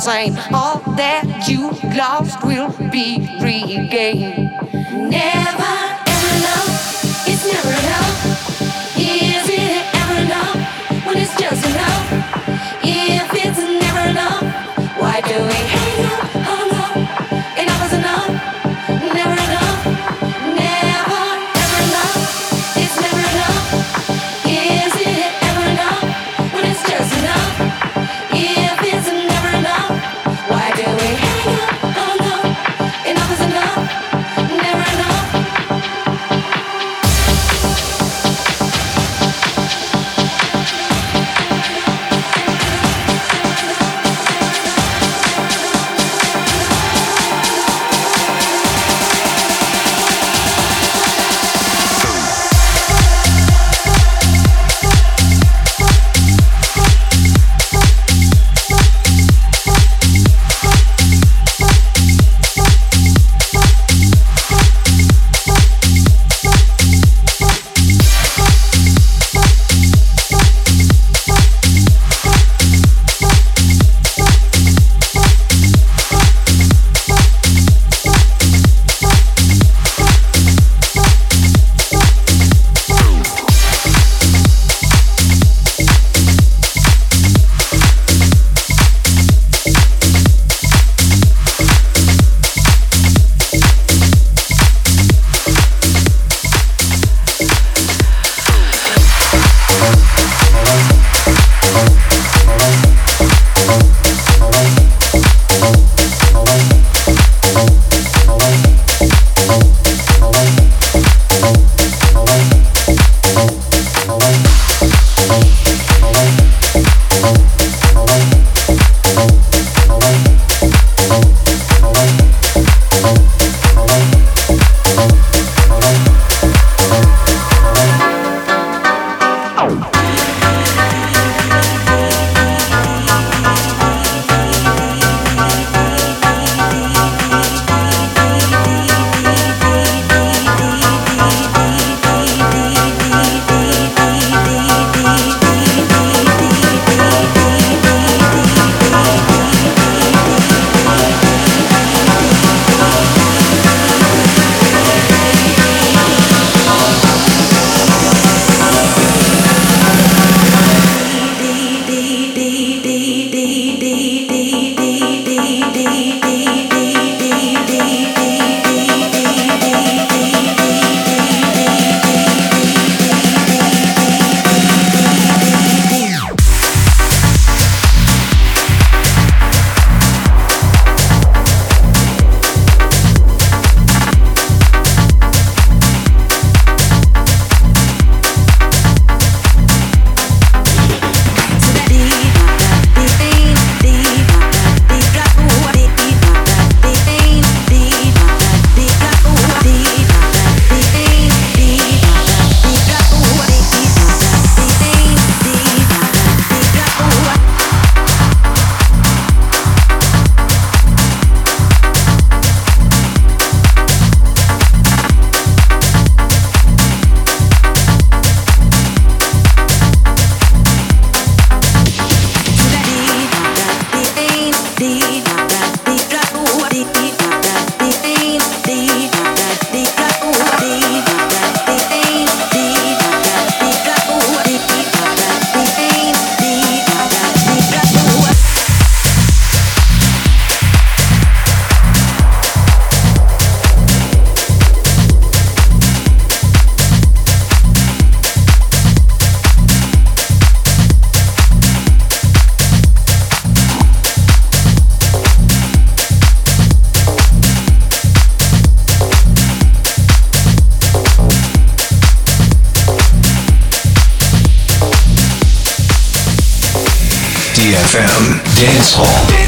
same. All that you lost will be regained. Dance Hall.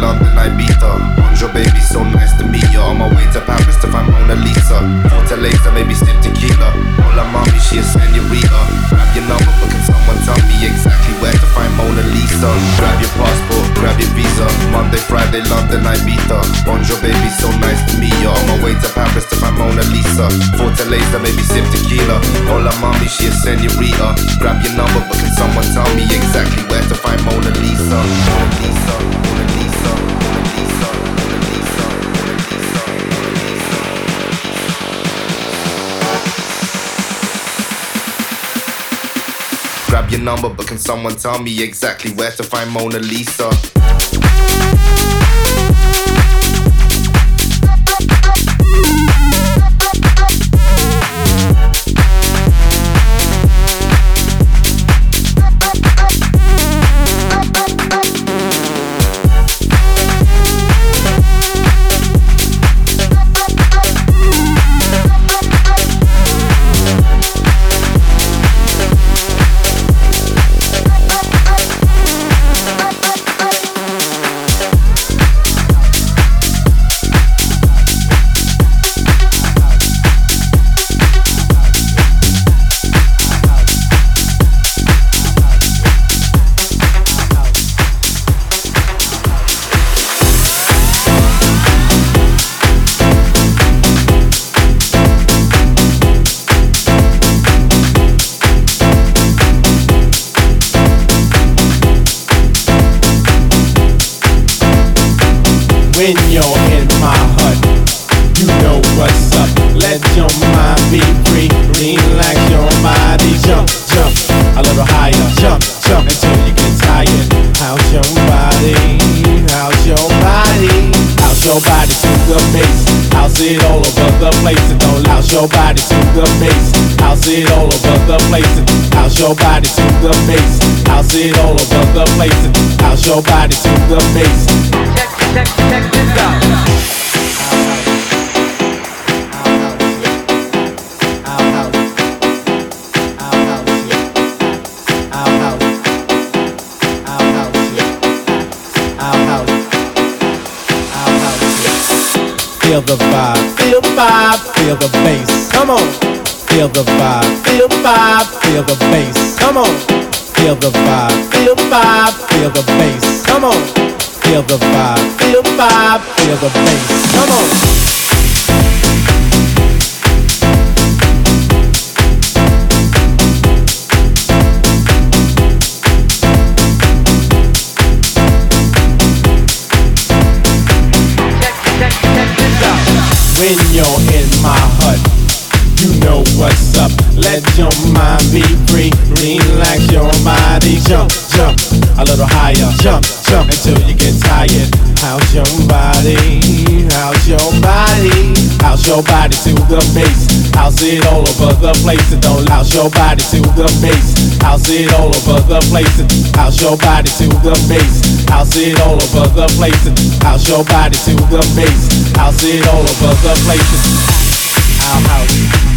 London, Ibiza. Bonjour, baby, so nice to meet you. On my way to Paris to find Mona Lisa. Forte later, maybe sip tequila. Hola, mommy, she a senorita. Grab your number, but can someone tell me exactly where to find Mona Lisa? Grab your passport, grab your visa. Monday, Friday, London, Ibiza. Bonjour, baby, so nice to meet you. On my way to Paris to find Mona Lisa. Forte later, maybe sip tequila. Hola, mommy, she a senorita. Grab your number, but can someone tell me exactly where to find? Mona Lisa, Mona Lisa, your number, but can someone tell me exactly where to find Mona Lisa? Over the place? How's your body to the bass? How's it all over the place? How's your body to the bass? Check, check, check this out. Feel the vibe, feel the vibe, feel the bass. Come on. Feel the vibe, feel the vibe, feel the bass. Come on. Feel the vibe, feel the vibe, feel the bass. Come on. Feel the vibe, feel the vibe, feel the bass. Come on. When you're in my hut, you know what's up. Let your mind be free. Relax your body. Jump, jump a little higher. Jump, jump until you get tired. How's your body? How's your body? How's your body to the bass? How's it all over the place? And don't how's your body to the bass? How's it all over the place? And how's your body to the bass? How's it all over the place? And how's your body to the bass? How's it all over the place? Our house,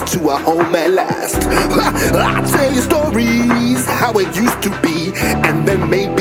to a home at last. I tell you stories how it used to be, and then maybe.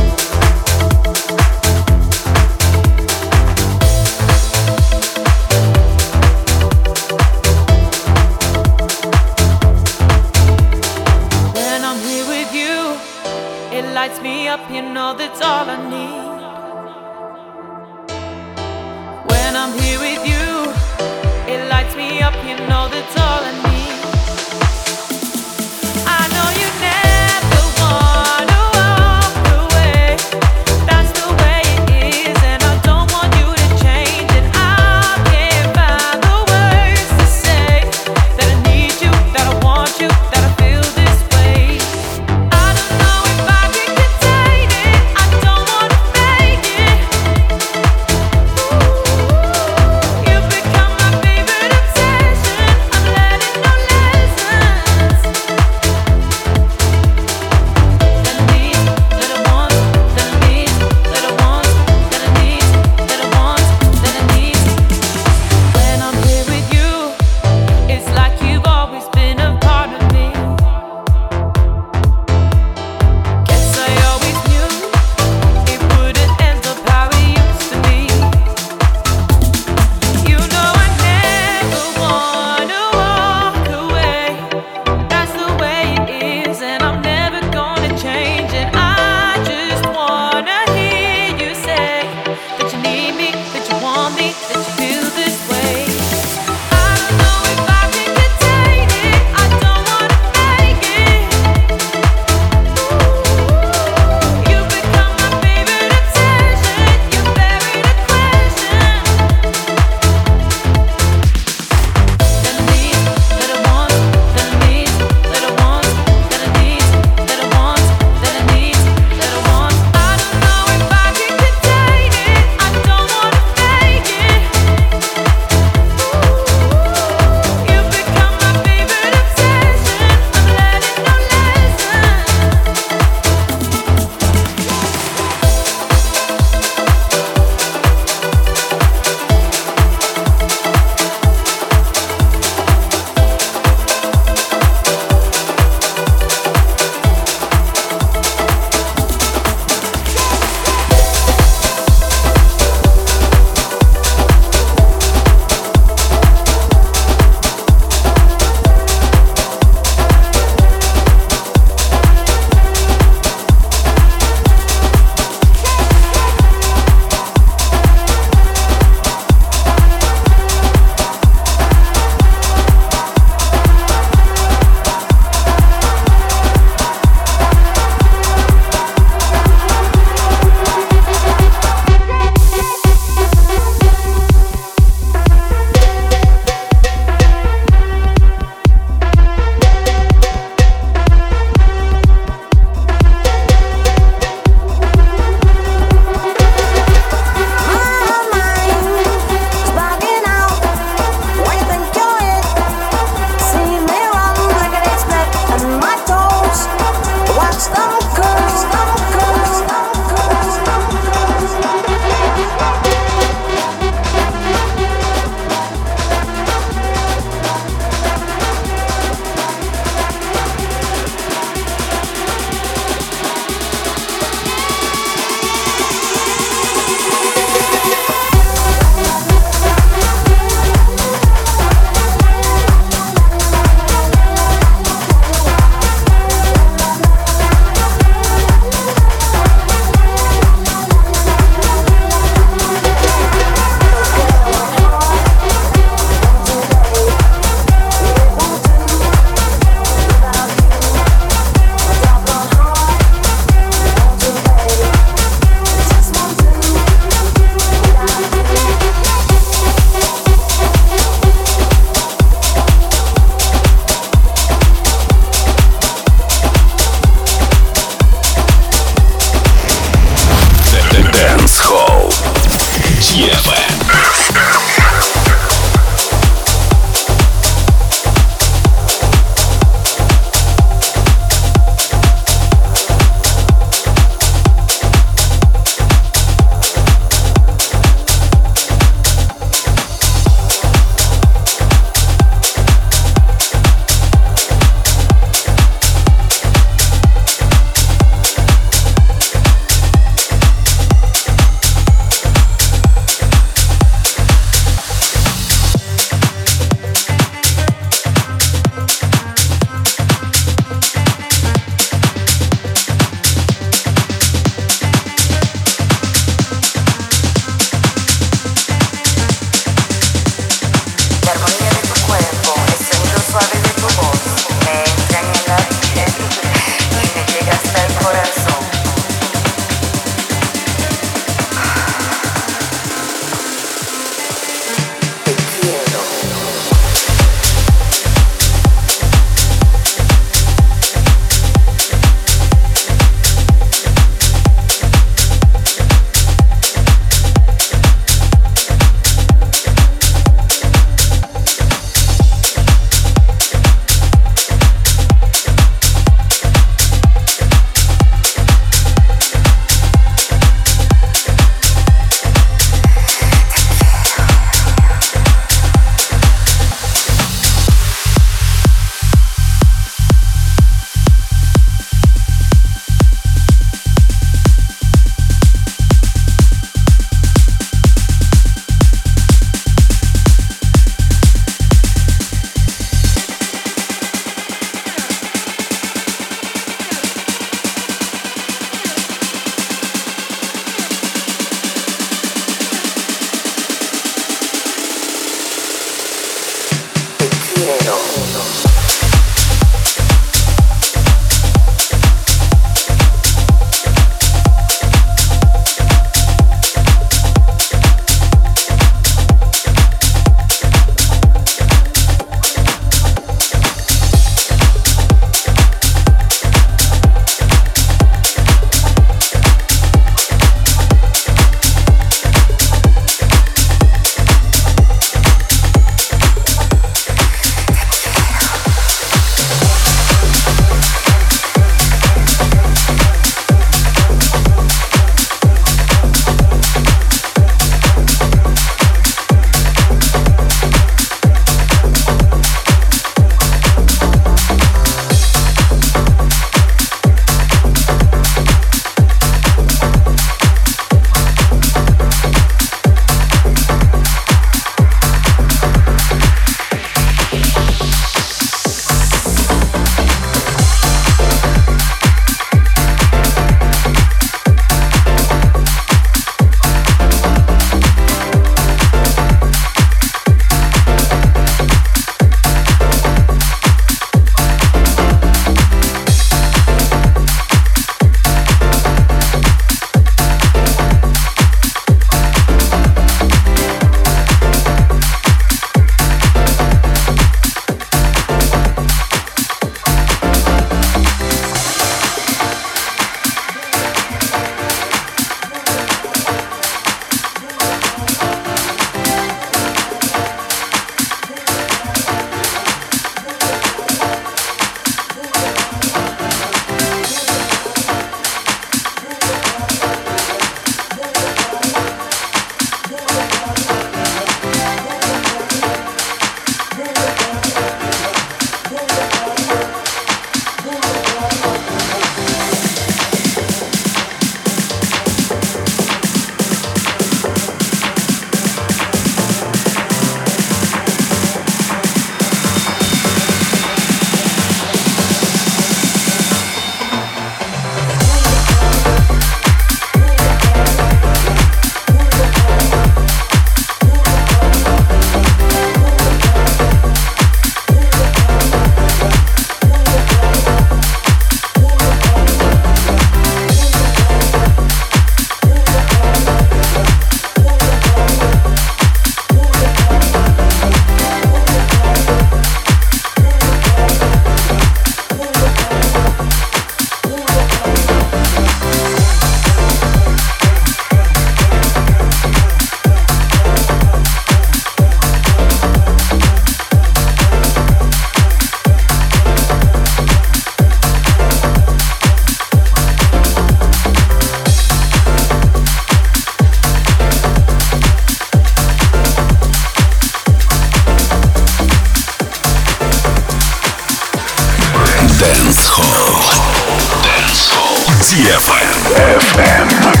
DFM.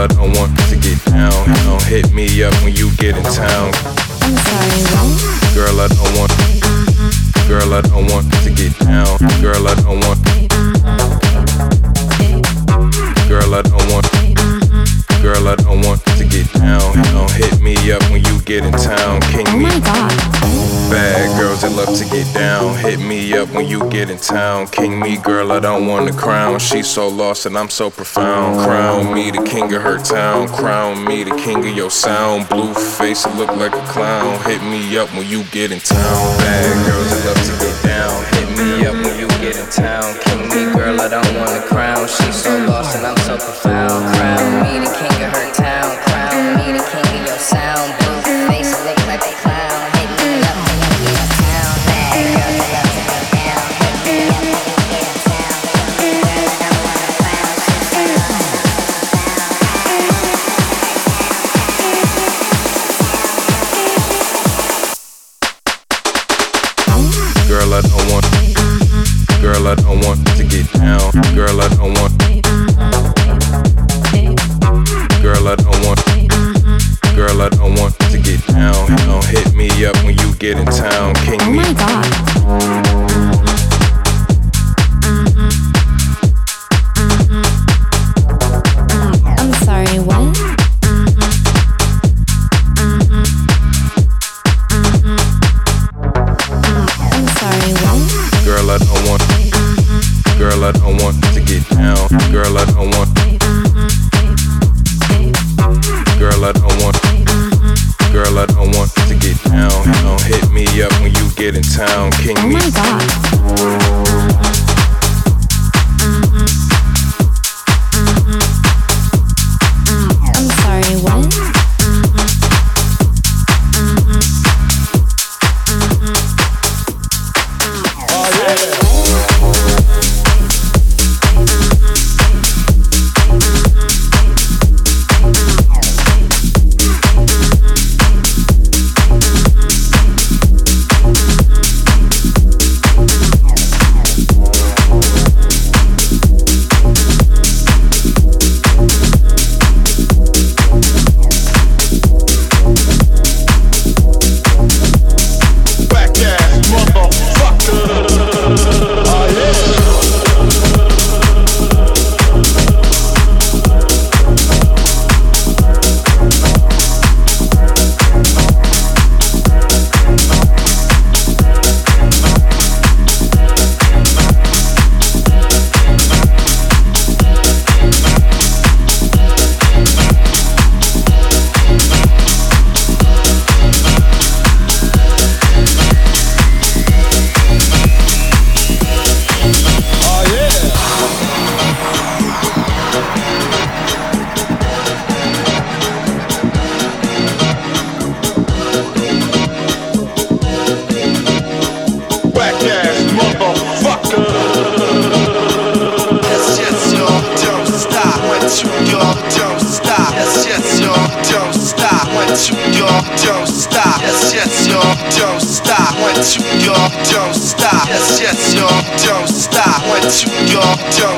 I don't want to get down. Don't hit me up when you get in town. I'm sorry, what? Girl, I don't want. Girl, I don't want to get down. Girl, I don't want. Girl, I don't want. Girl, I don't want to get down. Don't hit me up when you get in town. Oh my god. Bad girls that love to get down. Hit me up when you get in town. King me, girl, I don't want the crown. She's so lost and I'm so profound. Crown me the king of her town. Crown me the king of your sound. Blue face, I look like a clown. Hit me up when you get in town. Bad girls that love to get down. Hit me up when you get in town. King me, girl, I don't want the crown. She's so lost and I'm so profound. Crown me the king of her town. Down. Don't hit me up when you get in town. King Oh me. my god.